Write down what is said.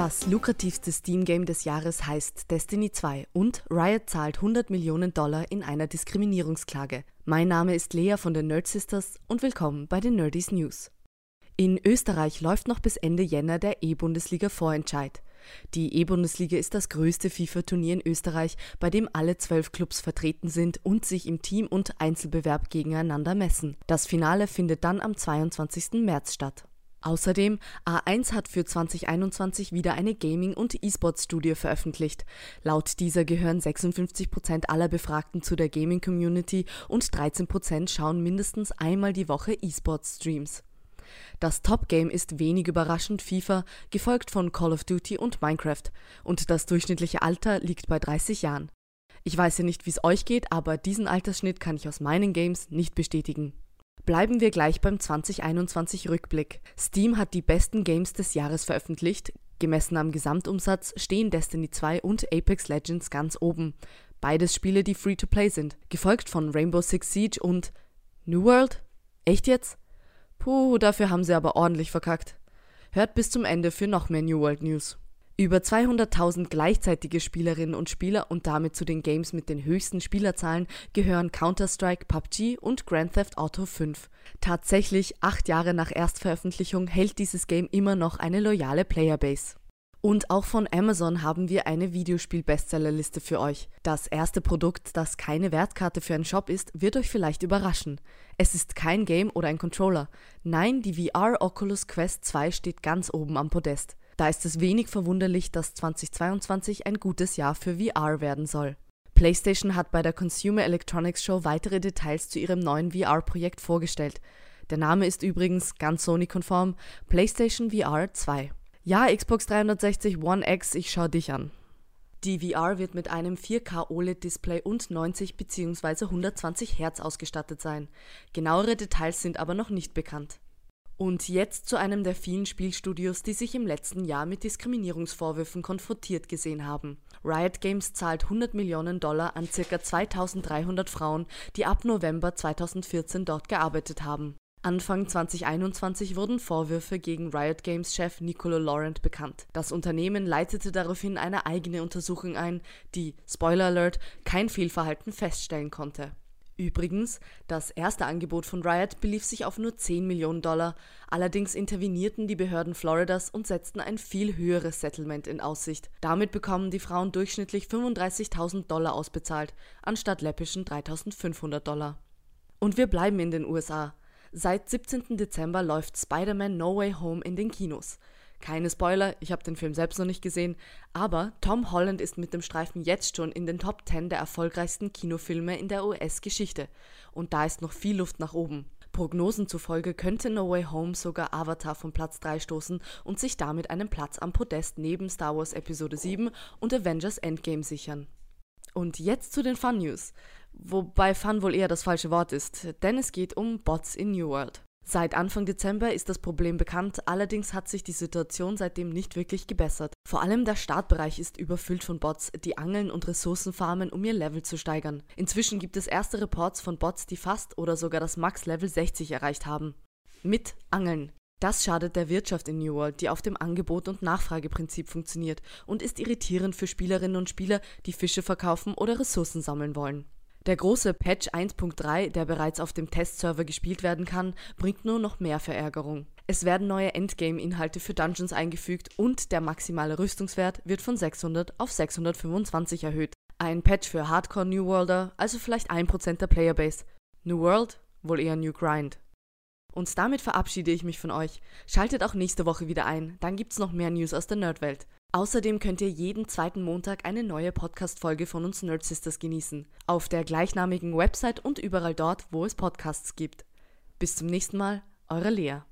Das lukrativste Steam-Game des Jahres heißt Destiny 2 und Riot zahlt 100 Millionen Dollar in einer Diskriminierungsklage. Mein Name ist Lea von den Nerd Sisters und willkommen bei den Nerdies News. In Österreich läuft noch bis Ende Jänner der E-Bundesliga Vorentscheid. Die E-Bundesliga ist das größte FIFA-Turnier in Österreich, bei dem alle zwölf Clubs vertreten sind und sich im Team- und Einzelbewerb gegeneinander messen. Das Finale findet dann am 22. März statt. Außerdem, A1 hat für 2021 wieder eine Gaming- und E-Sports-Studie veröffentlicht. Laut dieser gehören 56% aller Befragten zu der Gaming-Community und 13% schauen mindestens einmal die Woche E-Sports-Streams. Das Top-Game ist wenig überraschend FIFA, gefolgt von Call of Duty und Minecraft. Und das durchschnittliche Alter liegt bei 30 Jahren. Ich weiß ja nicht, wie es euch geht, aber diesen Altersschnitt kann ich aus meinen Games nicht bestätigen. Bleiben wir gleich beim 2021 Rückblick. Steam hat die besten Games des Jahres veröffentlicht. Gemessen am Gesamtumsatz stehen Destiny 2 und Apex Legends ganz oben. Beides Spiele, die free to play sind, gefolgt von Rainbow Six Siege und New World? Echt jetzt? Puh, dafür haben sie aber ordentlich verkackt. Hört bis zum Ende für noch mehr New World News. Über 200.000 gleichzeitige Spielerinnen und Spieler und damit zu den Games mit den höchsten Spielerzahlen gehören Counter-Strike, PUBG und Grand Theft Auto 5. Tatsächlich, acht Jahre nach Erstveröffentlichung hält dieses Game immer noch eine loyale Playerbase. Und auch von Amazon haben wir eine Videospiel-Bestsellerliste für euch. Das erste Produkt, das keine Wertkarte für einen Shop ist, wird euch vielleicht überraschen. Es ist kein Game oder ein Controller. Nein, die VR Oculus Quest 2 steht ganz oben am Podest. Da ist es wenig verwunderlich, dass 2022 ein gutes Jahr für VR werden soll. PlayStation hat bei der Consumer Electronics Show weitere Details zu ihrem neuen VR-Projekt vorgestellt. Der Name ist übrigens ganz Sony-konform PlayStation VR 2. Ja, Xbox 360 One X, ich schau dich an. Die VR wird mit einem 4K OLED-Display und 90 bzw. 120 Hertz ausgestattet sein. Genauere Details sind aber noch nicht bekannt. Und jetzt zu einem der vielen Spielstudios, die sich im letzten Jahr mit Diskriminierungsvorwürfen konfrontiert gesehen haben. Riot Games zahlt 100 Millionen Dollar an ca. 2300 Frauen, die ab November 2014 dort gearbeitet haben. Anfang 2021 wurden Vorwürfe gegen Riot Games Chef Nicolo Laurent bekannt. Das Unternehmen leitete daraufhin eine eigene Untersuchung ein, die, Spoiler Alert, kein Fehlverhalten feststellen konnte. Übrigens, das erste Angebot von Riot belief sich auf nur 10 Millionen Dollar, allerdings intervenierten die Behörden Floridas und setzten ein viel höheres Settlement in Aussicht. Damit bekommen die Frauen durchschnittlich 35.000 Dollar ausbezahlt, anstatt läppischen 3.500 Dollar. Und wir bleiben in den USA. Seit 17. Dezember läuft Spider-Man No Way Home in den Kinos. Keine Spoiler, ich habe den Film selbst noch nicht gesehen, aber Tom Holland ist mit dem Streifen jetzt schon in den Top 10 der erfolgreichsten Kinofilme in der US-Geschichte. Und da ist noch viel Luft nach oben. Prognosen zufolge könnte No Way Home sogar Avatar von Platz 3 stoßen und sich damit einen Platz am Podest neben Star Wars Episode 7 und Avengers Endgame sichern. Und jetzt zu den Fun News. Wobei Fun wohl eher das falsche Wort ist, denn es geht um Bots in New World. Seit Anfang Dezember ist das Problem bekannt, allerdings hat sich die Situation seitdem nicht wirklich gebessert. Vor allem der Startbereich ist überfüllt von Bots, die angeln und Ressourcen farmen, um ihr Level zu steigern. Inzwischen gibt es erste Reports von Bots, die fast oder sogar das Max-Level 60 erreicht haben. Mit Angeln. Das schadet der Wirtschaft in New World, die auf dem Angebot- und Nachfrageprinzip funktioniert und ist irritierend für Spielerinnen und Spieler, die Fische verkaufen oder Ressourcen sammeln wollen. Der große Patch 1.3, der bereits auf dem Testserver gespielt werden kann, bringt nur noch mehr Verärgerung. Es werden neue Endgame-Inhalte für Dungeons eingefügt und der maximale Rüstungswert wird von 600 auf 625 erhöht. Ein Patch für Hardcore New Worlder, also vielleicht 1% der Playerbase. New World? Wohl eher New Grind. Und damit verabschiede ich mich von euch. Schaltet auch nächste Woche wieder ein, dann gibt's noch mehr News aus der Nerdwelt. Außerdem könnt ihr jeden zweiten Montag eine neue Podcast-Folge von uns Nerd Sisters genießen. Auf der gleichnamigen Website und überall dort, wo es Podcasts gibt. Bis zum nächsten Mal, eure Lea.